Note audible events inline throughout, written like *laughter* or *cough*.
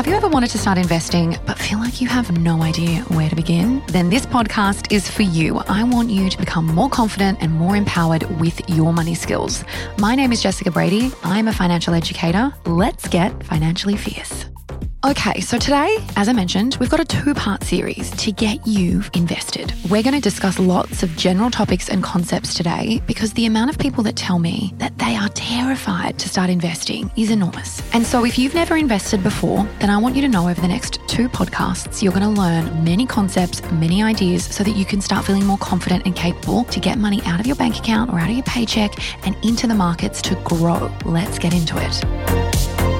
Have you ever wanted to start investing but feel like you have no idea where to begin? Then this podcast is for you. I want you to become more confident and more empowered with your money skills. My name is Jessica Brady. I'm a financial educator. Let's get financially fierce. Okay, so today, as I mentioned, we've got a two part series to get you invested. We're going to discuss lots of general topics and concepts today because the amount of people that tell me that they are terrified to start investing is enormous. And so, if you've never invested before, then I want you to know over the next two podcasts, you're going to learn many concepts, many ideas so that you can start feeling more confident and capable to get money out of your bank account or out of your paycheck and into the markets to grow. Let's get into it.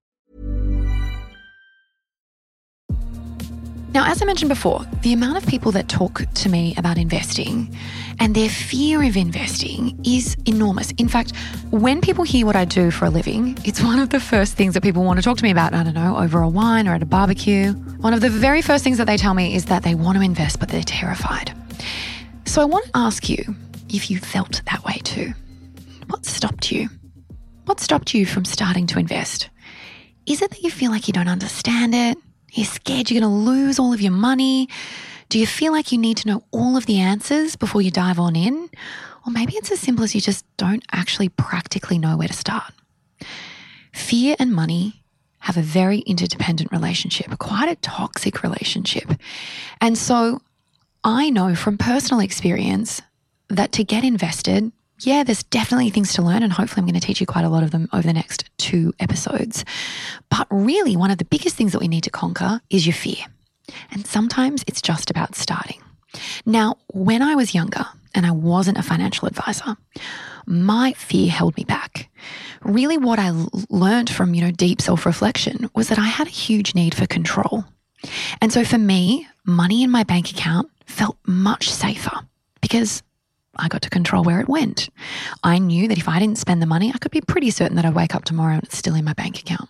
Now, as I mentioned before, the amount of people that talk to me about investing and their fear of investing is enormous. In fact, when people hear what I do for a living, it's one of the first things that people want to talk to me about. I don't know, over a wine or at a barbecue. One of the very first things that they tell me is that they want to invest, but they're terrified. So I want to ask you if you felt that way too. What stopped you? What stopped you from starting to invest? Is it that you feel like you don't understand it? You're scared you're going to lose all of your money? Do you feel like you need to know all of the answers before you dive on in? Or maybe it's as simple as you just don't actually practically know where to start. Fear and money have a very interdependent relationship, quite a toxic relationship. And so I know from personal experience that to get invested, yeah, there's definitely things to learn, and hopefully, I'm going to teach you quite a lot of them over the next two episodes. But really, one of the biggest things that we need to conquer is your fear. And sometimes it's just about starting. Now, when I was younger and I wasn't a financial advisor, my fear held me back. Really, what I learned from, you know, deep self reflection was that I had a huge need for control. And so for me, money in my bank account felt much safer because I got to control where it went. I knew that if I didn't spend the money, I could be pretty certain that I'd wake up tomorrow and it's still in my bank account.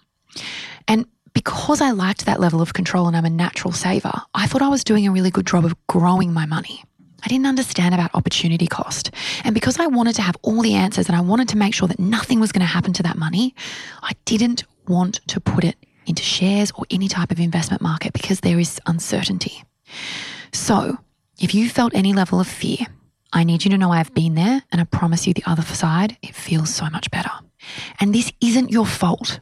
And because I liked that level of control and I'm a natural saver, I thought I was doing a really good job of growing my money. I didn't understand about opportunity cost. And because I wanted to have all the answers and I wanted to make sure that nothing was going to happen to that money, I didn't want to put it into shares or any type of investment market because there is uncertainty. So, if you felt any level of fear, I need you to know I've been there and I promise you the other side, it feels so much better. And this isn't your fault.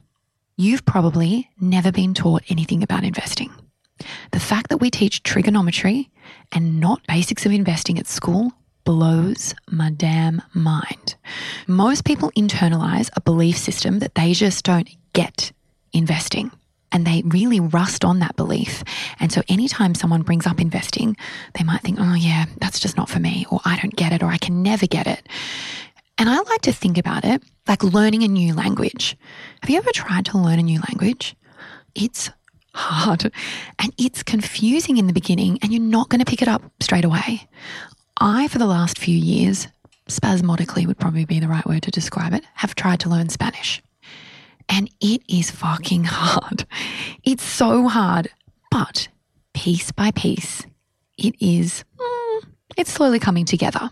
You've probably never been taught anything about investing. The fact that we teach trigonometry and not basics of investing at school blows my damn mind. Most people internalize a belief system that they just don't get investing and they really rust on that belief. And so anytime someone brings up investing, they might think, oh, yeah, that's just not for me, or I don't get it, or I can never get it. And I like to think about it like learning a new language. Have you ever tried to learn a new language? It's hard and it's confusing in the beginning, and you're not going to pick it up straight away. I, for the last few years, spasmodically would probably be the right word to describe it, have tried to learn Spanish. And it is fucking hard. It's so hard. But piece by piece, it is, mm, it's slowly coming together.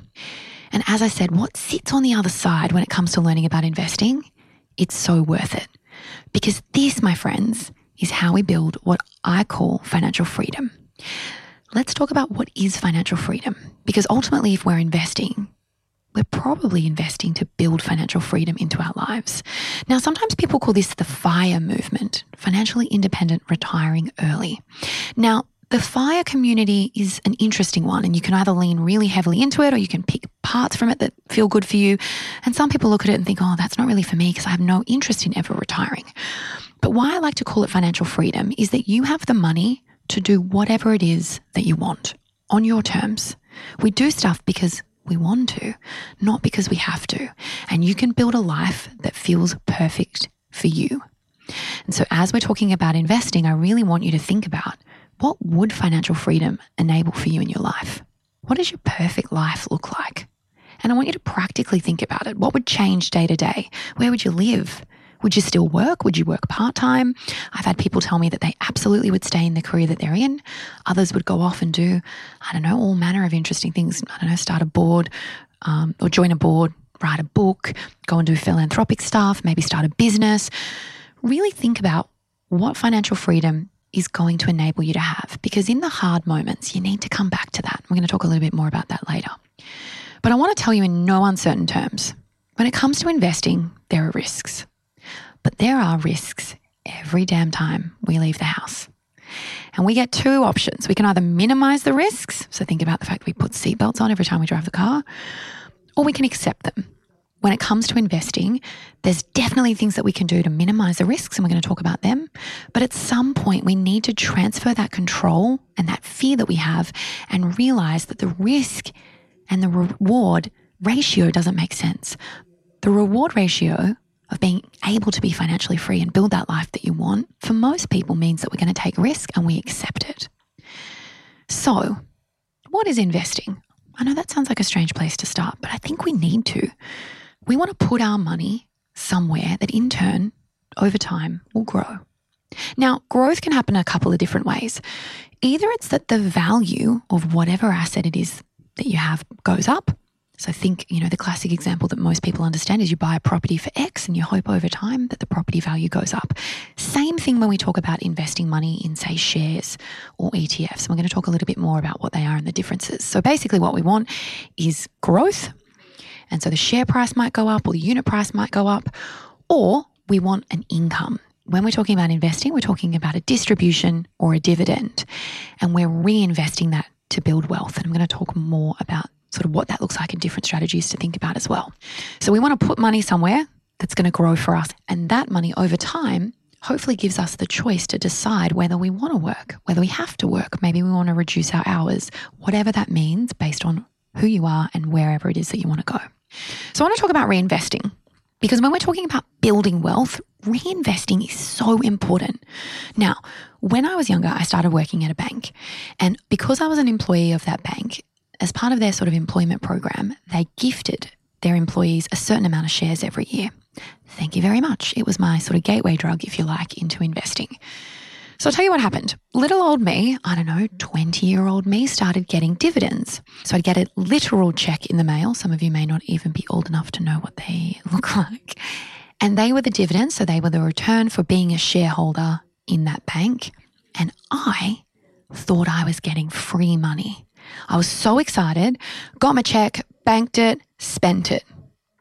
And as I said, what sits on the other side when it comes to learning about investing, it's so worth it. Because this, my friends, is how we build what I call financial freedom. Let's talk about what is financial freedom. Because ultimately, if we're investing, we're probably investing to build financial freedom into our lives. Now, sometimes people call this the FIRE movement, financially independent retiring early. Now, the FIRE community is an interesting one, and you can either lean really heavily into it or you can pick parts from it that feel good for you. And some people look at it and think, oh, that's not really for me because I have no interest in ever retiring. But why I like to call it financial freedom is that you have the money to do whatever it is that you want on your terms. We do stuff because we want to, not because we have to. And you can build a life that feels perfect for you. And so, as we're talking about investing, I really want you to think about what would financial freedom enable for you in your life? What does your perfect life look like? And I want you to practically think about it. What would change day to day? Where would you live? Would you still work? Would you work part time? I've had people tell me that they absolutely would stay in the career that they're in. Others would go off and do, I don't know, all manner of interesting things. I don't know, start a board um, or join a board, write a book, go and do philanthropic stuff, maybe start a business. Really think about what financial freedom is going to enable you to have because in the hard moments, you need to come back to that. We're going to talk a little bit more about that later. But I want to tell you in no uncertain terms when it comes to investing, there are risks. But there are risks every damn time we leave the house. And we get two options. We can either minimize the risks, so think about the fact we put seatbelts on every time we drive the car, or we can accept them. When it comes to investing, there's definitely things that we can do to minimize the risks, and we're going to talk about them. But at some point, we need to transfer that control and that fear that we have and realize that the risk and the reward ratio doesn't make sense. The reward ratio of being able to be financially free and build that life that you want, for most people means that we're going to take risk and we accept it. So, what is investing? I know that sounds like a strange place to start, but I think we need to. We want to put our money somewhere that in turn, over time, will grow. Now, growth can happen a couple of different ways. Either it's that the value of whatever asset it is that you have goes up, so think, you know, the classic example that most people understand is you buy a property for X and you hope over time that the property value goes up. Same thing when we talk about investing money in, say, shares or ETFs. And we're going to talk a little bit more about what they are and the differences. So basically, what we want is growth. And so the share price might go up or the unit price might go up, or we want an income. When we're talking about investing, we're talking about a distribution or a dividend, and we're reinvesting that to build wealth. And I'm going to talk more about sort of what that looks like and different strategies to think about as well. So we want to put money somewhere that's going to grow for us. And that money over time hopefully gives us the choice to decide whether we want to work, whether we have to work. Maybe we want to reduce our hours, whatever that means based on who you are and wherever it is that you want to go. So I want to talk about reinvesting because when we're talking about building wealth, reinvesting is so important. Now, when I was younger, I started working at a bank. And because I was an employee of that bank, as part of their sort of employment program, they gifted their employees a certain amount of shares every year. Thank you very much. It was my sort of gateway drug, if you like, into investing. So I'll tell you what happened. Little old me, I don't know, 20 year old me started getting dividends. So I'd get a literal check in the mail. Some of you may not even be old enough to know what they *laughs* look like. And they were the dividends. So they were the return for being a shareholder in that bank. And I thought I was getting free money. I was so excited, got my check, banked it, spent it.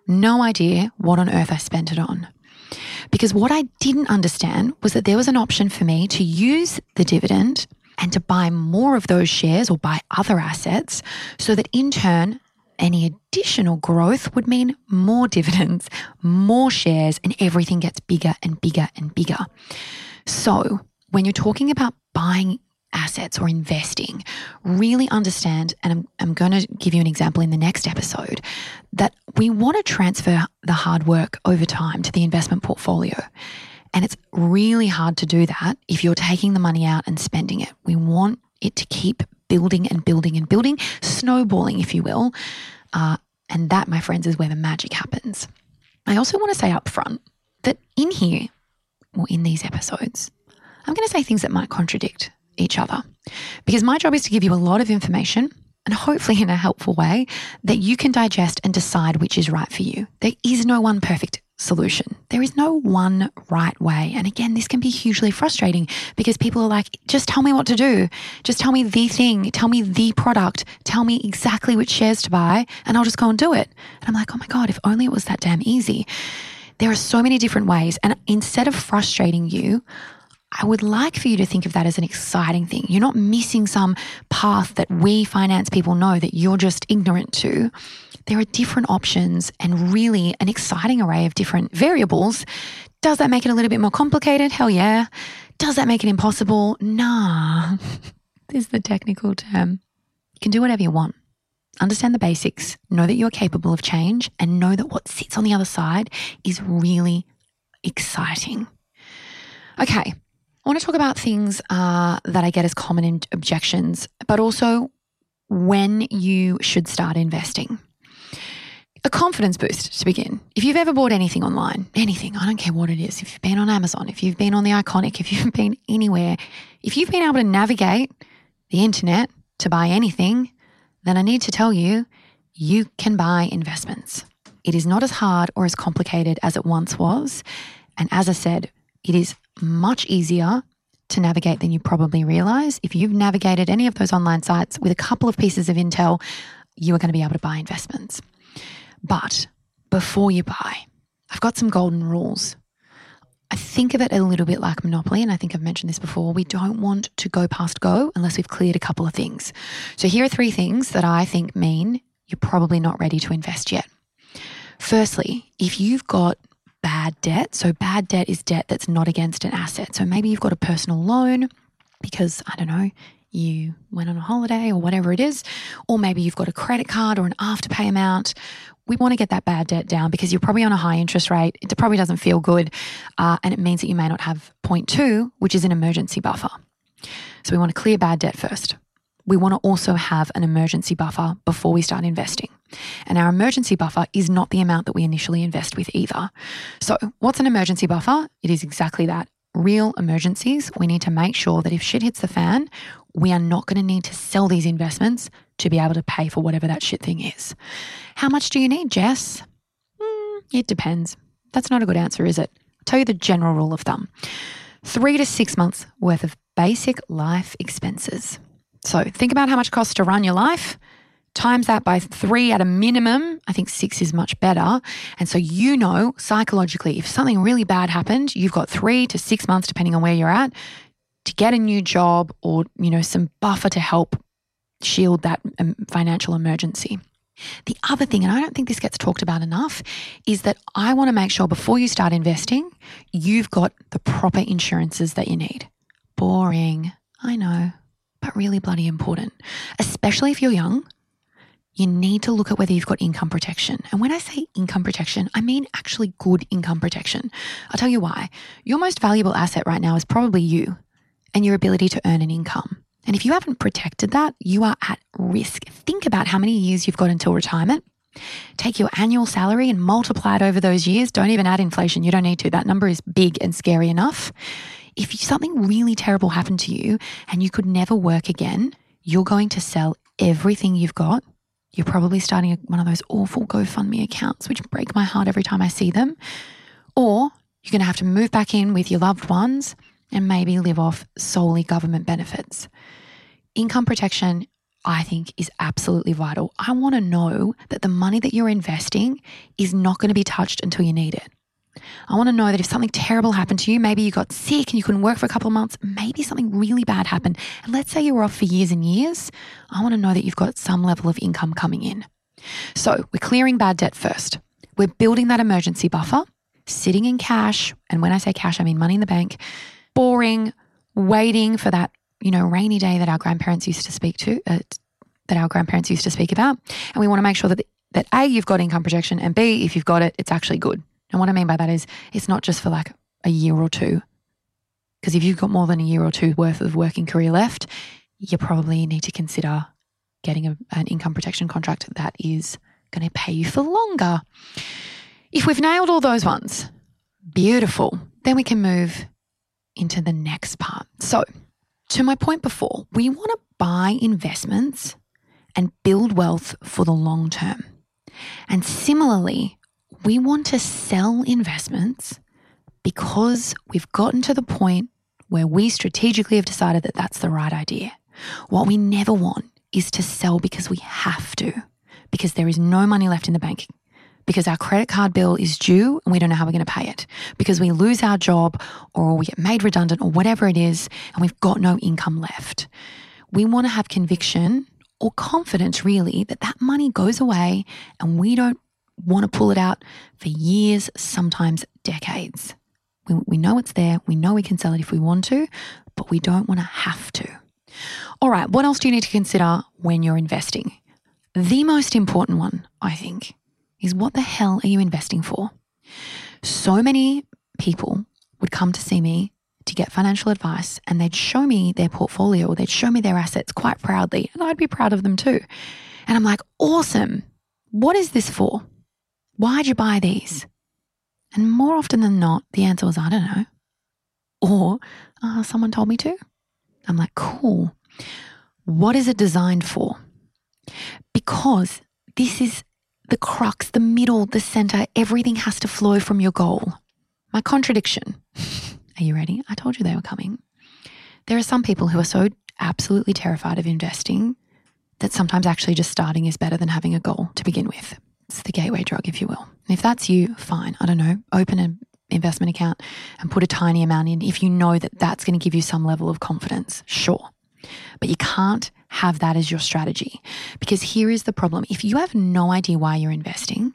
No idea what on earth I spent it on. Because what I didn't understand was that there was an option for me to use the dividend and to buy more of those shares or buy other assets so that in turn, any additional growth would mean more dividends, more shares, and everything gets bigger and bigger and bigger. So, when you're talking about buying assets or investing, really understand, and I'm, I'm going to give you an example in the next episode, that we want to transfer the hard work over time to the investment portfolio. And it's really hard to do that if you're taking the money out and spending it. We want it to keep building and building and building, snowballing, if you will. Uh, and that, my friends, is where the magic happens. I also want to say up front that in here, or in these episodes, I'm going to say things that might contradict each other. Because my job is to give you a lot of information and hopefully in a helpful way that you can digest and decide which is right for you. There is no one perfect solution. There is no one right way. And again, this can be hugely frustrating because people are like, just tell me what to do. Just tell me the thing. Tell me the product. Tell me exactly which shares to buy and I'll just go and do it. And I'm like, oh my God, if only it was that damn easy. There are so many different ways. And instead of frustrating you, I would like for you to think of that as an exciting thing. You're not missing some path that we finance people know that you're just ignorant to. There are different options and really an exciting array of different variables. Does that make it a little bit more complicated? Hell yeah. Does that make it impossible? Nah. *laughs* this is the technical term. You can do whatever you want. understand the basics, know that you're capable of change, and know that what sits on the other side is really exciting. Okay, I want to talk about things uh, that I get as common objections, but also when you should start investing. A confidence boost to begin. If you've ever bought anything online, anything, I don't care what it is, if you've been on Amazon, if you've been on the Iconic, if you've *laughs* been anywhere, if you've been able to navigate the internet to buy anything, then I need to tell you, you can buy investments. It is not as hard or as complicated as it once was. And as I said, it is much easier to navigate than you probably realize. If you've navigated any of those online sites with a couple of pieces of intel, you are going to be able to buy investments. But before you buy, I've got some golden rules. I think of it a little bit like Monopoly, and I think I've mentioned this before. We don't want to go past go unless we've cleared a couple of things. So, here are three things that I think mean you're probably not ready to invest yet. Firstly, if you've got bad debt, so bad debt is debt that's not against an asset. So, maybe you've got a personal loan because, I don't know, you went on a holiday or whatever it is, or maybe you've got a credit card or an afterpay amount. We want to get that bad debt down because you're probably on a high interest rate. It probably doesn't feel good. Uh, and it means that you may not have point two, which is an emergency buffer. So we want to clear bad debt first. We want to also have an emergency buffer before we start investing. And our emergency buffer is not the amount that we initially invest with either. So, what's an emergency buffer? It is exactly that real emergencies. We need to make sure that if shit hits the fan, we are not going to need to sell these investments to be able to pay for whatever that shit thing is. How much do you need, Jess? Mm, it depends. That's not a good answer, is it? I'll tell you the general rule of thumb three to six months worth of basic life expenses. So think about how much it costs to run your life. Times that by three at a minimum. I think six is much better. And so you know psychologically, if something really bad happened, you've got three to six months, depending on where you're at, to get a new job or, you know, some buffer to help shield that um, financial emergency. The other thing, and I don't think this gets talked about enough, is that I want to make sure before you start investing, you've got the proper insurances that you need. Boring, I know, but really bloody important. Especially if you're young, you need to look at whether you've got income protection. And when I say income protection, I mean actually good income protection. I'll tell you why. Your most valuable asset right now is probably you and your ability to earn an income. And if you haven't protected that, you are at risk. Think about how many years you've got until retirement. Take your annual salary and multiply it over those years. Don't even add inflation. You don't need to. That number is big and scary enough. If something really terrible happened to you and you could never work again, you're going to sell everything you've got. You're probably starting one of those awful GoFundMe accounts, which break my heart every time I see them. Or you're going to have to move back in with your loved ones and maybe live off solely government benefits. Income protection, I think, is absolutely vital. I want to know that the money that you're investing is not going to be touched until you need it. I want to know that if something terrible happened to you, maybe you got sick and you couldn't work for a couple of months, maybe something really bad happened, and let's say you were off for years and years, I want to know that you've got some level of income coming in. So we're clearing bad debt first. We're building that emergency buffer, sitting in cash. And when I say cash, I mean money in the bank boring, waiting for that, you know, rainy day that our grandparents used to speak to, uh, that our grandparents used to speak about. And we want to make sure that, that A, you've got income protection, and B, if you've got it, it's actually good. And what I mean by that is it's not just for like a year or two. Because if you've got more than a year or two worth of working career left, you probably need to consider getting a, an income protection contract that is going to pay you for longer. If we've nailed all those ones, beautiful. Then we can move into the next part. So, to my point before, we want to buy investments and build wealth for the long term. And similarly, we want to sell investments because we've gotten to the point where we strategically have decided that that's the right idea. What we never want is to sell because we have to, because there is no money left in the bank because our credit card bill is due and we don't know how we're going to pay it, because we lose our job or we get made redundant or whatever it is, and we've got no income left. We want to have conviction or confidence, really, that that money goes away and we don't want to pull it out for years, sometimes decades. We, we know it's there, we know we can sell it if we want to, but we don't want to have to. All right, what else do you need to consider when you're investing? the most important one, I think, is what the hell are you investing for? So many people would come to see me to get financial advice and they'd show me their portfolio or they'd show me their assets quite proudly, and I'd be proud of them too. And I'm like, awesome. What is this for? Why'd you buy these? And more often than not, the answer was, I don't know. Or uh, someone told me to. I'm like, cool. What is it designed for? Because this is the crux, the middle, the center, everything has to flow from your goal. My contradiction. *laughs* Are you ready? I told you they were coming. There are some people who are so absolutely terrified of investing that sometimes actually just starting is better than having a goal to begin with. It's the gateway drug, if you will. And if that's you, fine. I don't know. Open an investment account and put a tiny amount in if you know that that's going to give you some level of confidence. Sure. But you can't have that as your strategy because here is the problem. If you have no idea why you're investing,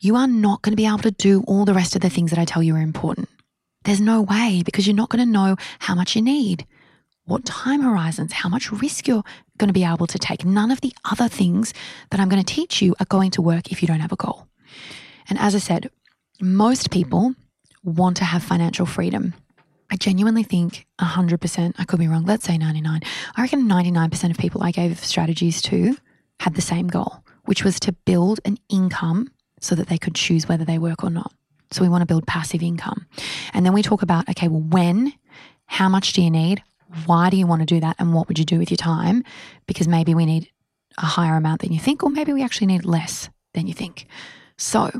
you are not going to be able to do all the rest of the things that I tell you are important. There's no way because you're not going to know how much you need, what time horizons, how much risk you're going to be able to take. None of the other things that I'm going to teach you are going to work if you don't have a goal. And as I said, most people want to have financial freedom. I genuinely think 100%, I could be wrong, let's say 99. I reckon 99% of people I gave strategies to had the same goal, which was to build an income so that they could choose whether they work or not. So we want to build passive income. And then we talk about, okay, well, when, how much do you need? Why do you want to do that? And what would you do with your time? Because maybe we need a higher amount than you think, or maybe we actually need less than you think. So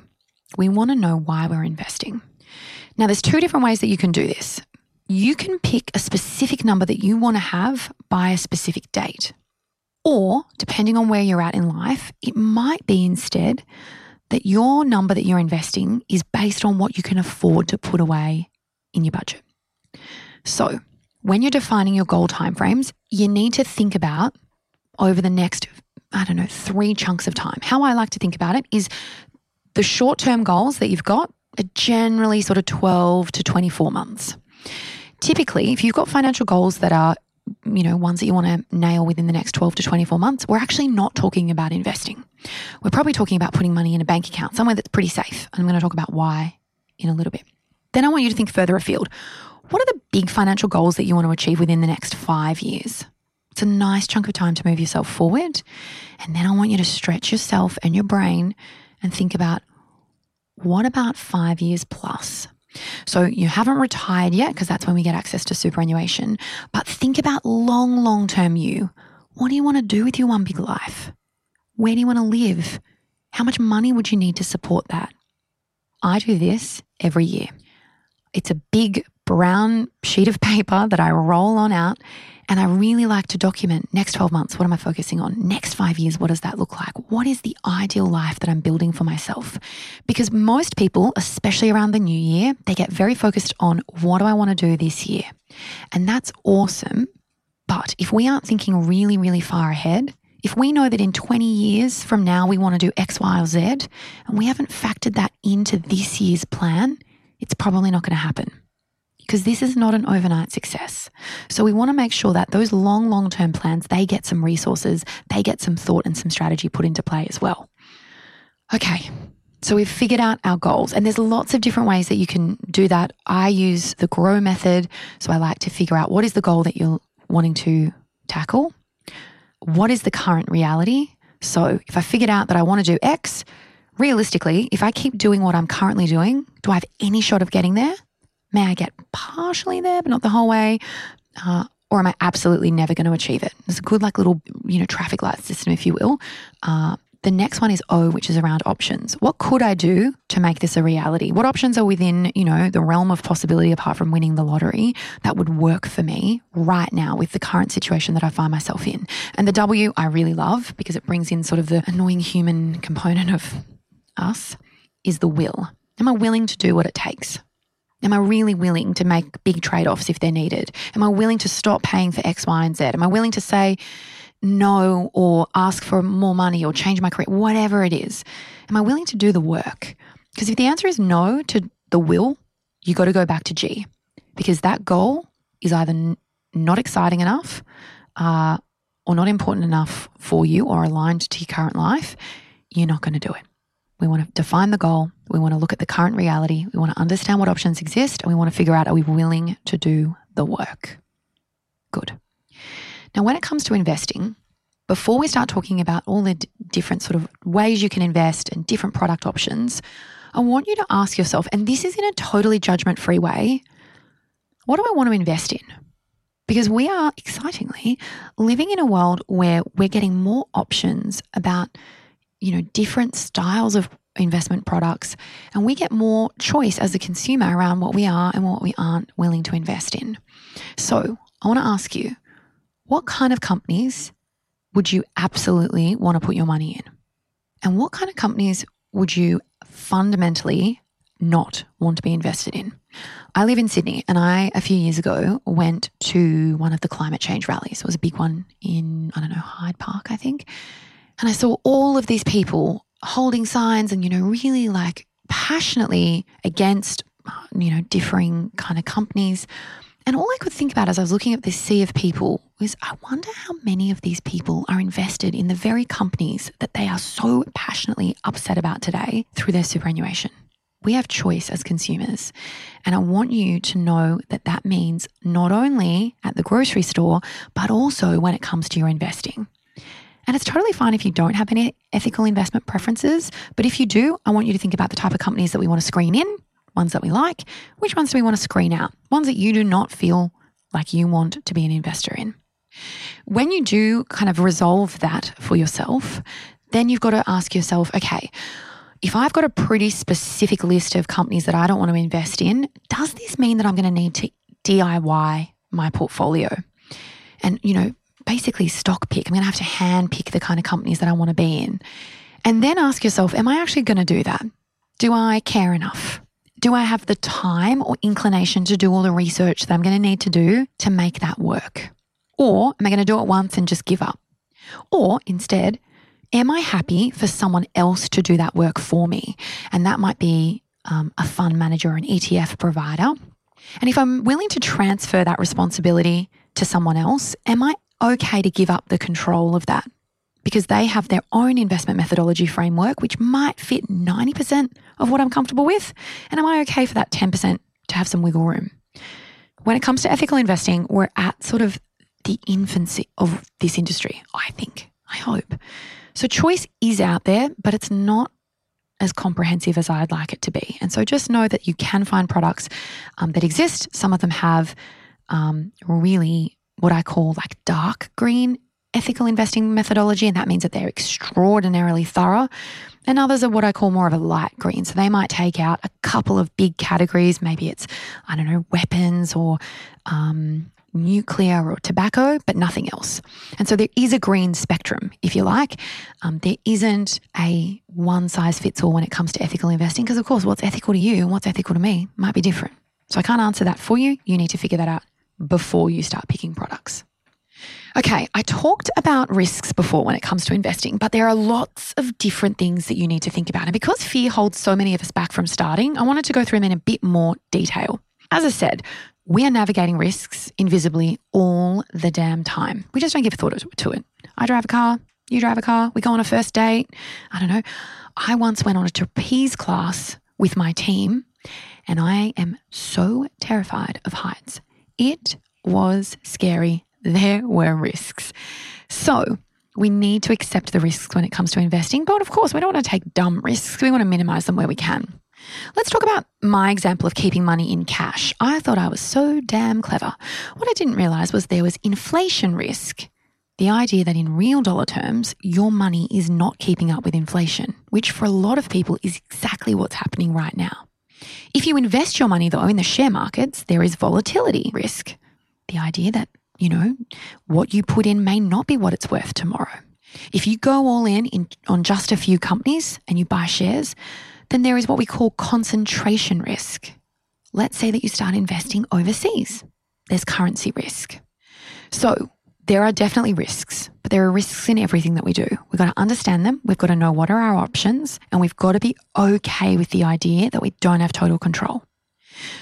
we want to know why we're investing. Now, there's two different ways that you can do this. You can pick a specific number that you want to have by a specific date. Or, depending on where you're at in life, it might be instead that your number that you're investing is based on what you can afford to put away in your budget. So, when you're defining your goal timeframes, you need to think about over the next, I don't know, three chunks of time. How I like to think about it is the short term goals that you've got are generally sort of 12 to 24 months. Typically, if you've got financial goals that are you know, ones that you want to nail within the next 12 to 24 months, we're actually not talking about investing. We're probably talking about putting money in a bank account, somewhere that's pretty safe. And I'm going to talk about why in a little bit. Then I want you to think further afield. What are the big financial goals that you want to achieve within the next five years? It's a nice chunk of time to move yourself forward. And then I want you to stretch yourself and your brain and think about what about five years plus? So you haven't retired yet because that's when we get access to superannuation. But think about long, long term you. What do you want to do with your one big life? Where do you want to live? How much money would you need to support that? I do this every year. It's a big brown sheet of paper that I roll on out and I really like to document next 12 months, what am I focusing on? Next five years, what does that look like? What is the ideal life that I'm building for myself? Because most people, especially around the new year, they get very focused on what do I want to do this year? And that's awesome. But if we aren't thinking really, really far ahead, if we know that in 20 years from now we want to do X, Y, or Z, and we haven't factored that into this year's plan, it's probably not going to happen because this is not an overnight success. So we want to make sure that those long, long term plans, they get some resources, they get some thought and some strategy put into play as well. Okay. So we've figured out our goals and there's lots of different ways that you can do that. I use the grow method. So I like to figure out what is the goal that you're wanting to tackle? What is the current reality? So if I figured out that I want to do X, realistically, if I keep doing what I'm currently doing, do I have any shot of getting there? May I get partially there, but not the whole way? Uh, or am I absolutely never going to achieve it? It's a good, like, little, you know, traffic light system, if you will. Uh, the next one is O, which is around options. What could I do to make this a reality? What options are within, you know, the realm of possibility apart from winning the lottery that would work for me right now with the current situation that I find myself in? And the W I really love because it brings in sort of the annoying human component of us is the will. Am I willing to do what it takes? Am I really willing to make big trade offs if they're needed? Am I willing to stop paying for X, Y, and Z? Am I willing to say no or ask for more money or change my career, whatever it is? Am I willing to do the work? Because if the answer is no to the will, you got to go back to G because that goal is either n- not exciting enough, uh, or not important enough for you or aligned to your current life, you're not going to do it. We want to define the goal. We want to look at the current reality. We want to understand what options exist and we want to figure out are we willing to do the work? Good. Now, when it comes to investing, before we start talking about all the d- different sort of ways you can invest and different product options, I want you to ask yourself, and this is in a totally judgment free way, what do I want to invest in? Because we are excitingly living in a world where we're getting more options about, you know, different styles of investment products, and we get more choice as a consumer around what we are and what we aren't willing to invest in. So I want to ask you, what kind of companies would you absolutely want to put your money in? And what kind of companies would you fundamentally not want to be invested in? I live in Sydney and I, a few years ago, went to one of the climate change rallies. It was a big one in, I don't know, Hyde Park, I think. And I saw all of these people holding signs and, you know, really like passionately against, you know, differing kind of companies. And all I could think about as I was looking at this sea of people was I wonder how many of these people are invested in the very companies that they are so passionately upset about today through their superannuation. We have choice as consumers. And I want you to know that that means not only at the grocery store, but also when it comes to your investing. And it's totally fine if you don't have any ethical investment preferences. But if you do, I want you to think about the type of companies that we want to screen in ones that we like, which ones do we want to screen out? Ones that you do not feel like you want to be an investor in. When you do kind of resolve that for yourself, then you've got to ask yourself, okay, if I've got a pretty specific list of companies that I don't want to invest in, does this mean that I'm going to need to DIY my portfolio? And, you know, basically stock pick. I'm going to have to hand pick the kind of companies that I want to be in. And then ask yourself, am I actually going to do that? Do I care enough? do I have the time or inclination to do all the research that I'm going to need to do to make that work? Or am I going to do it once and just give up? Or instead, am I happy for someone else to do that work for me? And that might be um, a fund manager or an ETF provider. And if I'm willing to transfer that responsibility to someone else, am I okay to give up the control of that? because they have their own investment methodology framework, which might fit 90% of what I'm comfortable with. And am I okay for that 10% to have some wiggle room? When it comes to ethical investing, we're at sort of the infancy of this industry, I think, I hope. So choice is out there, but it's not as comprehensive as I'd like it to be. And so just know that you can find products um, that exist. Some of them have um, really what I call like dark green ethical investing methodology, and that means that they're extraordinarily thorough. And others are what I call more of a light green. So they might take out a couple of big categories. Maybe it's, I don't know, weapons or um, nuclear or tobacco, but nothing else. And so there is a green spectrum, if you like. Um, there isn't a one size fits all when it comes to ethical investing, because of course, what's ethical to you and what's ethical to me might be different. So I can't answer that for you. You need to figure that out before you start picking products. Okay, I talked about risks before when it comes to investing, but there are lots of different things that you need to think about. And because fear holds so many of us back from starting, I wanted to go through them in a bit more detail. As I said, we are navigating risks invisibly all the damn time. We just don't give a thought to it. I drive a car, you drive a car, we go on a first date. I don't know. I once went on a trapeze class with my team, and I am so terrified of heights. It was scary there were risks. So we need to accept the risks when it comes to investing. But of course, we don't want to take dumb risks. We want to minimize them where we can. Let's talk about my example of keeping money in cash. I thought I was so damn clever. What I didn't realize was there was inflation risk. The idea that in real dollar terms, your money is not keeping up with inflation, which for a lot of people is exactly what's happening right now. If you invest your money, though, in the share markets, there is volatility risk. The idea that you know, what you put in may not be what it's worth tomorrow. If you go all in, in on just a few companies and you buy shares, then there is what we call concentration risk. Let's say that you start investing overseas. There's currency risk. So there are definitely risks, but there are risks in everything that we do. We've got to understand them. We've got to know what are our options and we've got to be okay with the idea that we don't have total control.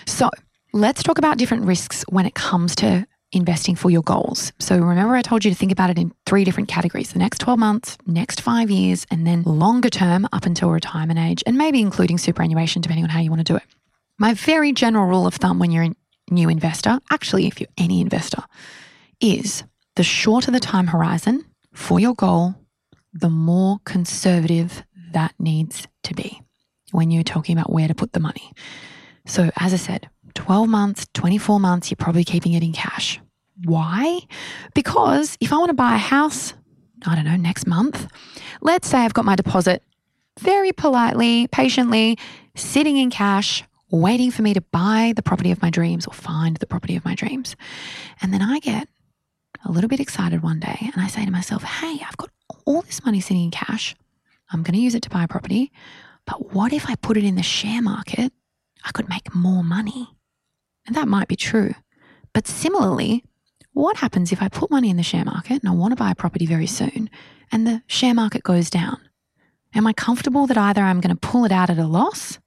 So let's talk about different risks when it comes to investing for your goals. So remember, I told you to think about it in three different categories the next 12 months, next five years, and then longer term up until retirement age, and maybe including superannuation, depending on how you want to do it. My very general rule of thumb when you're a new investor, actually, if you're any investor, is the shorter the time horizon for your goal, the more conservative that needs to be when you're talking about where to put the money. So, as I said, 12 months, 24 months, you're probably keeping it in cash. Why? Because if I want to buy a house, I don't know, next month, let's say I've got my deposit very politely, patiently sitting in cash, waiting for me to buy the property of my dreams or find the property of my dreams. And then I get a little bit excited one day and I say to myself, hey, I've got all this money sitting in cash. I'm going to use it to buy a property. But what if I put it in the share market? I could make more money. And that might be true. But similarly, what happens if I put money in the share market and I want to buy a property very soon and the share market goes down? Am I comfortable that either I'm going to pull it out at a loss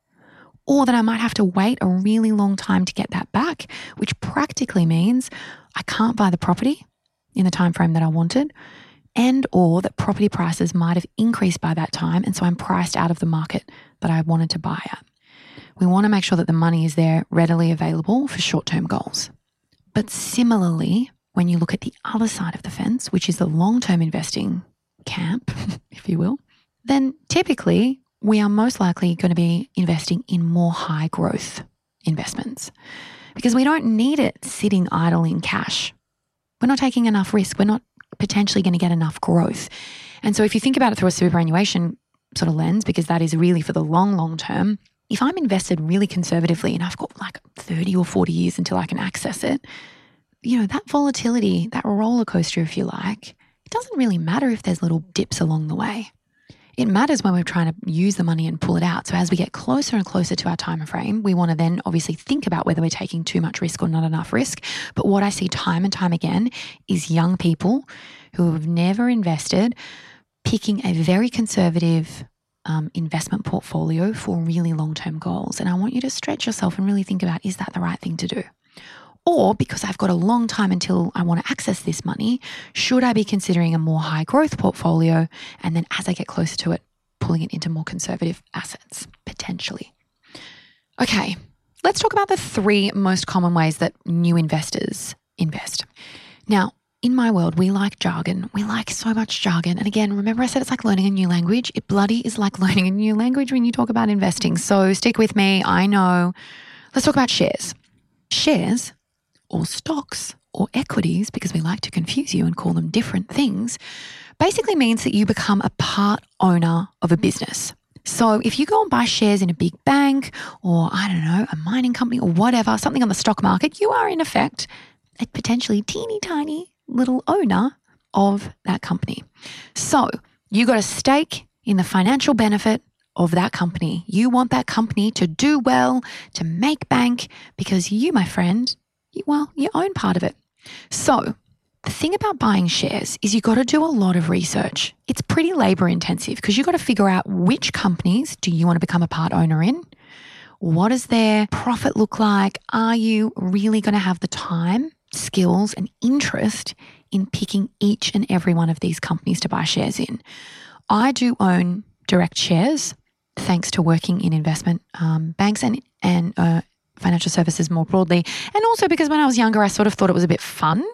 or that I might have to wait a really long time to get that back, which practically means I can't buy the property in the time frame that I wanted and or that property prices might have increased by that time and so I'm priced out of the market that I wanted to buy at. We want to make sure that the money is there readily available for short-term goals. But similarly, when you look at the other side of the fence, which is the long-term investing camp, *laughs* if you will, then typically we are most likely going to be investing in more high growth investments because we don't need it sitting idle in cash. We're not taking enough risk. We're not potentially going to get enough growth. And so if you think about it through a superannuation sort of lens, because that is really for the long, long term, if I'm invested really conservatively and I've got like 30 or 40 years until I can access it, you know, that volatility, that roller coaster, if you like, it doesn't really matter if there's little dips along the way. It matters when we're trying to use the money and pull it out. So as we get closer and closer to our time frame, we want to then obviously think about whether we're taking too much risk or not enough risk. But what I see time and time again is young people who have never invested picking a very conservative um, investment portfolio for really long term goals. And I want you to stretch yourself and really think about is that the right thing to do? Or because I've got a long time until I want to access this money, should I be considering a more high growth portfolio? And then as I get closer to it, pulling it into more conservative assets, potentially. Okay, let's talk about the three most common ways that new investors invest. Now, in my world, we like jargon. We like so much jargon. And again, remember I said it's like learning a new language? It bloody is like *laughs* learning a new language when you talk about investing. So stick with me. I know. Let's talk about shares. Shares or stocks or equities, because we like to confuse you and call them different things, basically means that you become a part owner of a business. So if you go and buy shares in a big bank or, I don't know, a mining company or whatever, something on the stock market, you are in effect a potentially teeny tiny little owner of that company. So you got a stake in the financial benefit of that company. You want that company to do well, to make bank, because you, my friend, well, you own part of it. So, the thing about buying shares is you've got to do a lot of research. It's pretty labor intensive because you've got to figure out which companies do you want to become a part owner in? What does their profit look like? Are you really going to have the time, skills, and interest in picking each and every one of these companies to buy shares in? I do own direct shares thanks to working in investment um, banks and, and uh, financial services more broadly. And also because when I was younger, I sort of thought it was a bit fun.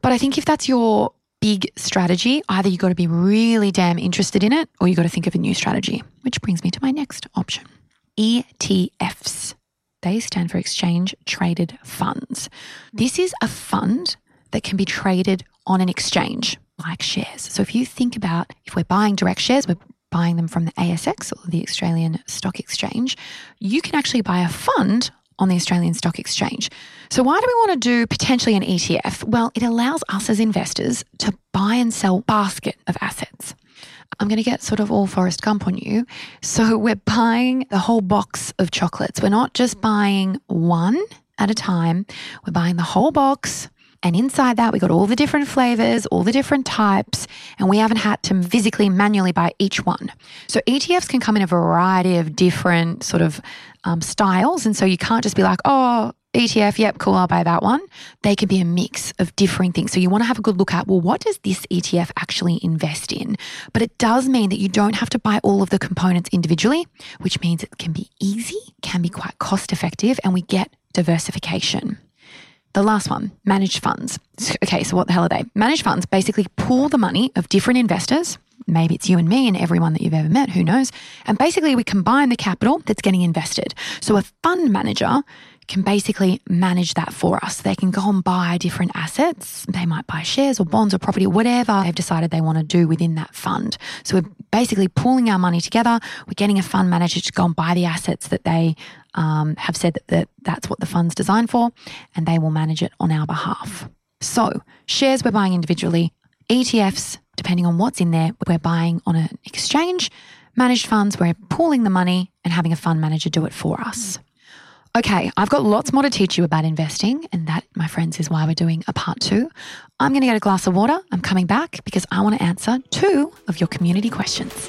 But I think if that's your big strategy, either you've got to be really damn interested in it or you've got to think of a new strategy, which brings me to my next option ETFs. They stand for exchange traded funds. This is a fund that can be traded on an exchange like shares. So if you think about if we're buying direct shares, we're buying them from the ASX or the Australian Stock Exchange, you can actually buy a fund on the Australian Stock Exchange. So, why do we want to do potentially an ETF? Well, it allows us as investors to buy and sell basket of assets. I'm going to get sort of all Forrest Gump on you. So, *laughs* we're buying the whole box of chocolates. We're not just buying one at a time, we're buying the whole box And inside that, we got all the different flavors, all the different types, and we haven't had to physically manually buy each one. So ETFs can come in a variety of different sort of um, styles. And so you can't just be like, oh, ETF, yep, cool, I'll buy that one. They can be a mix of differing things. So you want to have a good look at, well, what does this ETF actually invest in? But it does mean that you don't have to buy all of the components individually, which means it can be easy, can be quite cost effective, and we get diversification. The last one, managed funds. *laughs* Okay, so what the hell are they? Managed funds basically pool the money of different investors. Maybe it's you and me and everyone that you've ever met, who knows? And basically, we combine the capital that's getting invested. So, a fund manager can basically manage that for us. They can go and buy different assets. They might buy shares or bonds or property, whatever they've decided they want to do within that fund. So we're basically pooling our money together. We're getting a fund manager to go and buy the assets that they um, have said that, that that's what the fund's designed for, and they will manage it on our behalf. So shares we're buying individually, ETFs, depending on what's in there, we're buying on an exchange. Managed funds, we're pooling the money and having a fund manager do it for us. Okay, I've got lots more to teach you about investing, and that, my friends, is why we're doing a part two. I'm going to get a glass of water. I'm coming back because I want to answer two of your community questions.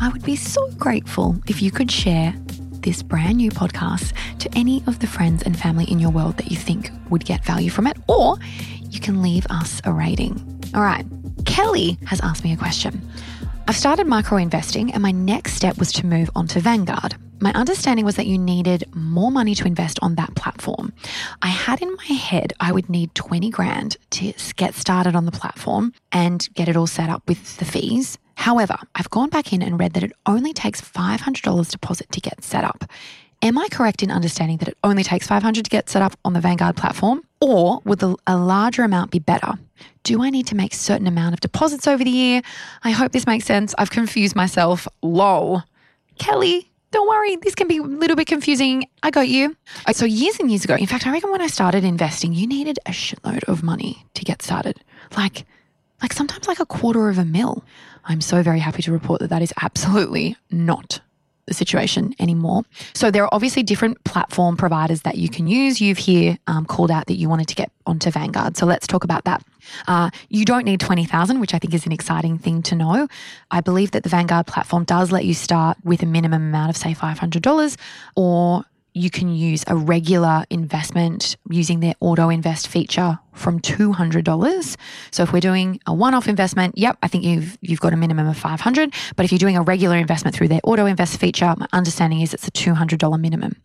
I would be so grateful if you could share this brand new podcast to any of the friends and family in your world that you think would get value from it, or you can leave us a rating. All right, Kelly has asked me a question. I've started micro investing, and my next step was to move on to Vanguard. My understanding was that you needed more money to invest on that platform. I had in my head I would need 20 grand to get started on the platform and get it all set up with the fees. However, I've gone back in and read that it only takes $500 deposit to get set up. Am I correct in understanding that it only takes 500 to get set up on the Vanguard platform? Or would a larger amount be better? Do I need to make certain amount of deposits over the year? I hope this makes sense. I've confused myself. Lol. Kelly, don't worry, this can be a little bit confusing. I got you. Uh, So, years and years ago, in fact, I reckon when I started investing, you needed a shitload of money to get started. Like, like sometimes like a quarter of a mil. I'm so very happy to report that that is absolutely not the situation anymore. So there are obviously different platform providers that you can use. You've here um, called out that you wanted to get onto Vanguard. So let's talk about that. Uh, you don't need 20,000, which I think is an exciting thing to know. I believe that the Vanguard platform does let you start with a minimum amount of say $500 or you can use a regular investment using their auto invest feature from $200. So if we're doing a one-off investment, yep, I think you've you've got a minimum of 500, but if you're doing a regular investment through their auto invest feature, my understanding is it's a $200 minimum.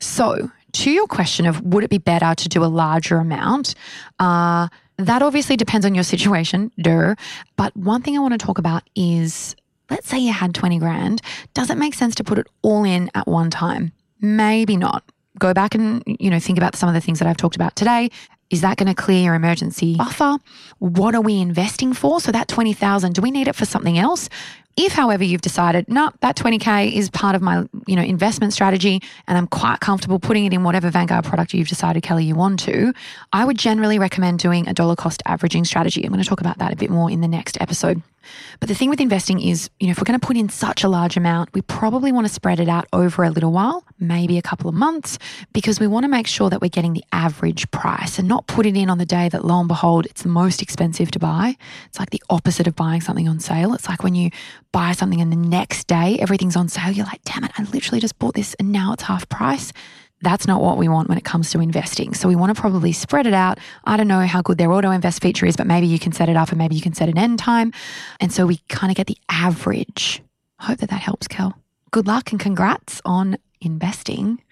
So, to your question of would it be better to do a larger amount? Uh that obviously depends on your situation, duh. But one thing I want to talk about is let's say you had 20 grand. Does it make sense to put it all in at one time? Maybe not. Go back and, you know, think about some of the things that I've talked about today. Is that going to clear your emergency buffer? What are we investing for? So that 20,000, do we need it for something else? If, however, you've decided, no, that 20K is part of my, you know, investment strategy and I'm quite comfortable putting it in whatever Vanguard product you've decided, Kelly, you want to, I would generally recommend doing a dollar cost averaging strategy. I'm going to talk about that a bit more in the next episode. But the thing with investing is, you know, if we're going to put in such a large amount, we probably want to spread it out over a little while, maybe a couple of months, because we want to make sure that we're getting the average price and not put it in on the day that lo and behold, it's the most expensive to buy. It's like the opposite of buying something on sale. It's like when you buy something and the next day everything's on sale, you're like, damn it, I literally just bought this and now it's half price. That's not what we want when it comes to investing. So we want to probably spread it out. I don't know how good their auto invest feature is, but maybe you can set it up and maybe you can set an end time. And so we kind of get the average. Hope that that helps, Kel. Good luck and congrats on investing.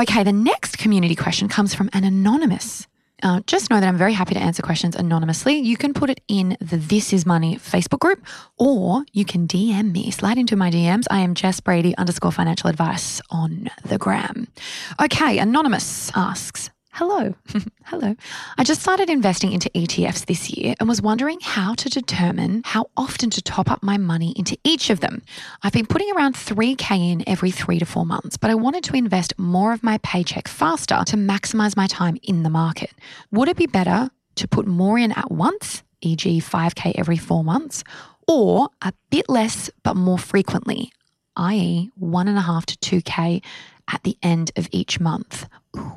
Okay, the next community question comes from an anonymous. Uh, just know that I'm very happy to answer questions anonymously. You can put it in the This Is Money Facebook group, or you can DM me. Slide into my DMs. I am Jess Brady underscore financial advice on the gram. Okay, Anonymous asks, Hello. *laughs* Hello. I just started investing into ETFs this year and was wondering how to determine how often to top up my money into each of them. I've been putting around 3K in every three to four months, but I wanted to invest more of my paycheck faster to maximize my time in the market. Would it be better to put more in at once, e.g., 5K every four months, or a bit less but more frequently, i.e., one and a half to 2K at the end of each month?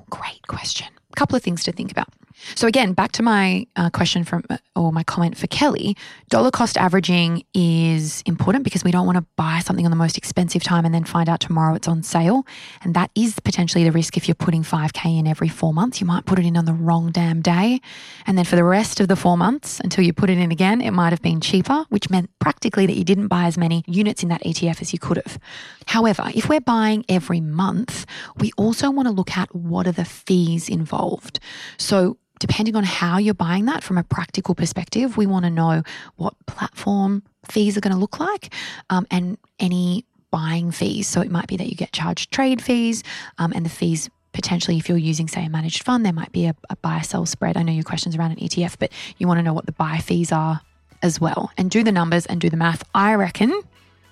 Great question. A couple of things to think about. So again, back to my uh, question from or my comment for Kelly, dollar cost averaging is important because we don't want to buy something on the most expensive time and then find out tomorrow it's on sale, and that is potentially the risk if you're putting 5k in every 4 months. You might put it in on the wrong damn day, and then for the rest of the 4 months until you put it in again, it might have been cheaper, which meant practically that you didn't buy as many units in that ETF as you could have. However, if we're buying every month, we also want to look at what are the fees involved. So depending on how you're buying that from a practical perspective, we want to know what platform fees are going to look like um, and any buying fees. So it might be that you get charged trade fees um, and the fees potentially if you're using say a managed fund there might be a, a buy sell spread i know your questions around an etf but you want to know what the buy fees are as well and do the numbers and do the math i reckon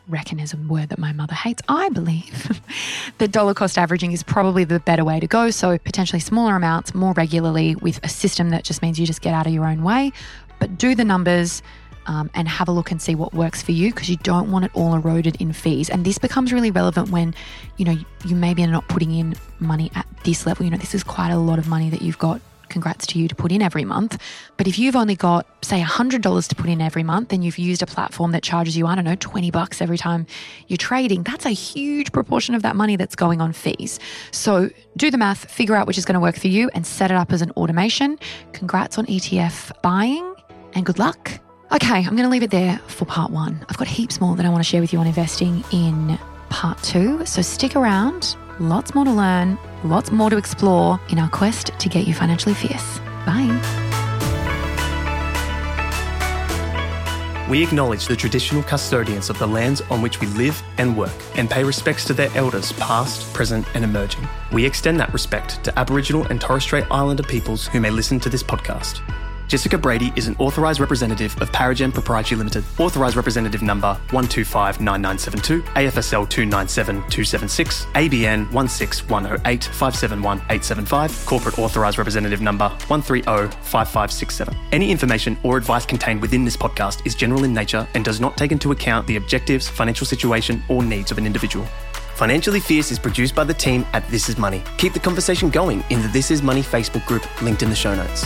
reckon is a word that my mother hates. I believe *laughs* that dollar cost averaging is probably the better way to go. So, potentially smaller amounts more regularly with a system that just means you just get out of your own way. But do the numbers. Um, and have a look and see what works for you because you don't want it all eroded in fees. And this becomes really relevant when, you know, you maybe are not putting in money at this level. You know, this is quite a lot of money that you've got congrats to you to put in every month. But if you've only got, say, $100 to put in every month and you've used a platform that charges you, I don't know, 20 bucks every time you're trading, that's a huge proportion of that money that's going on fees. So do the math, figure out which is going to work for you, and set it up as an automation. Congrats on ETF buying and good luck. Okay, I'm going to leave it there for part one. I've got heaps more that I want to share with you on investing in part two. So stick around lots more to learn, lots more to explore in our quest to get you financially fierce. Bye. We acknowledge the traditional custodians of the lands on which we live and work and pay respects to their elders past, present, and emerging. We extend that respect to Aboriginal and Torres Strait Islander peoples who may listen to this podcast. Jessica Brady is an authorised representative of Paragem Proprietary Limited. Authorised representative number 1259972, AFSL 297276, ABN 16108571875, corporate authorised representative number 1305567. Any information or advice contained within this podcast is general in nature and does not take into account the objectives, financial situation, or needs of an individual. Financially Fierce is produced by the team at This Is Money. Keep the conversation going in the This Is Money Facebook group linked in the show notes.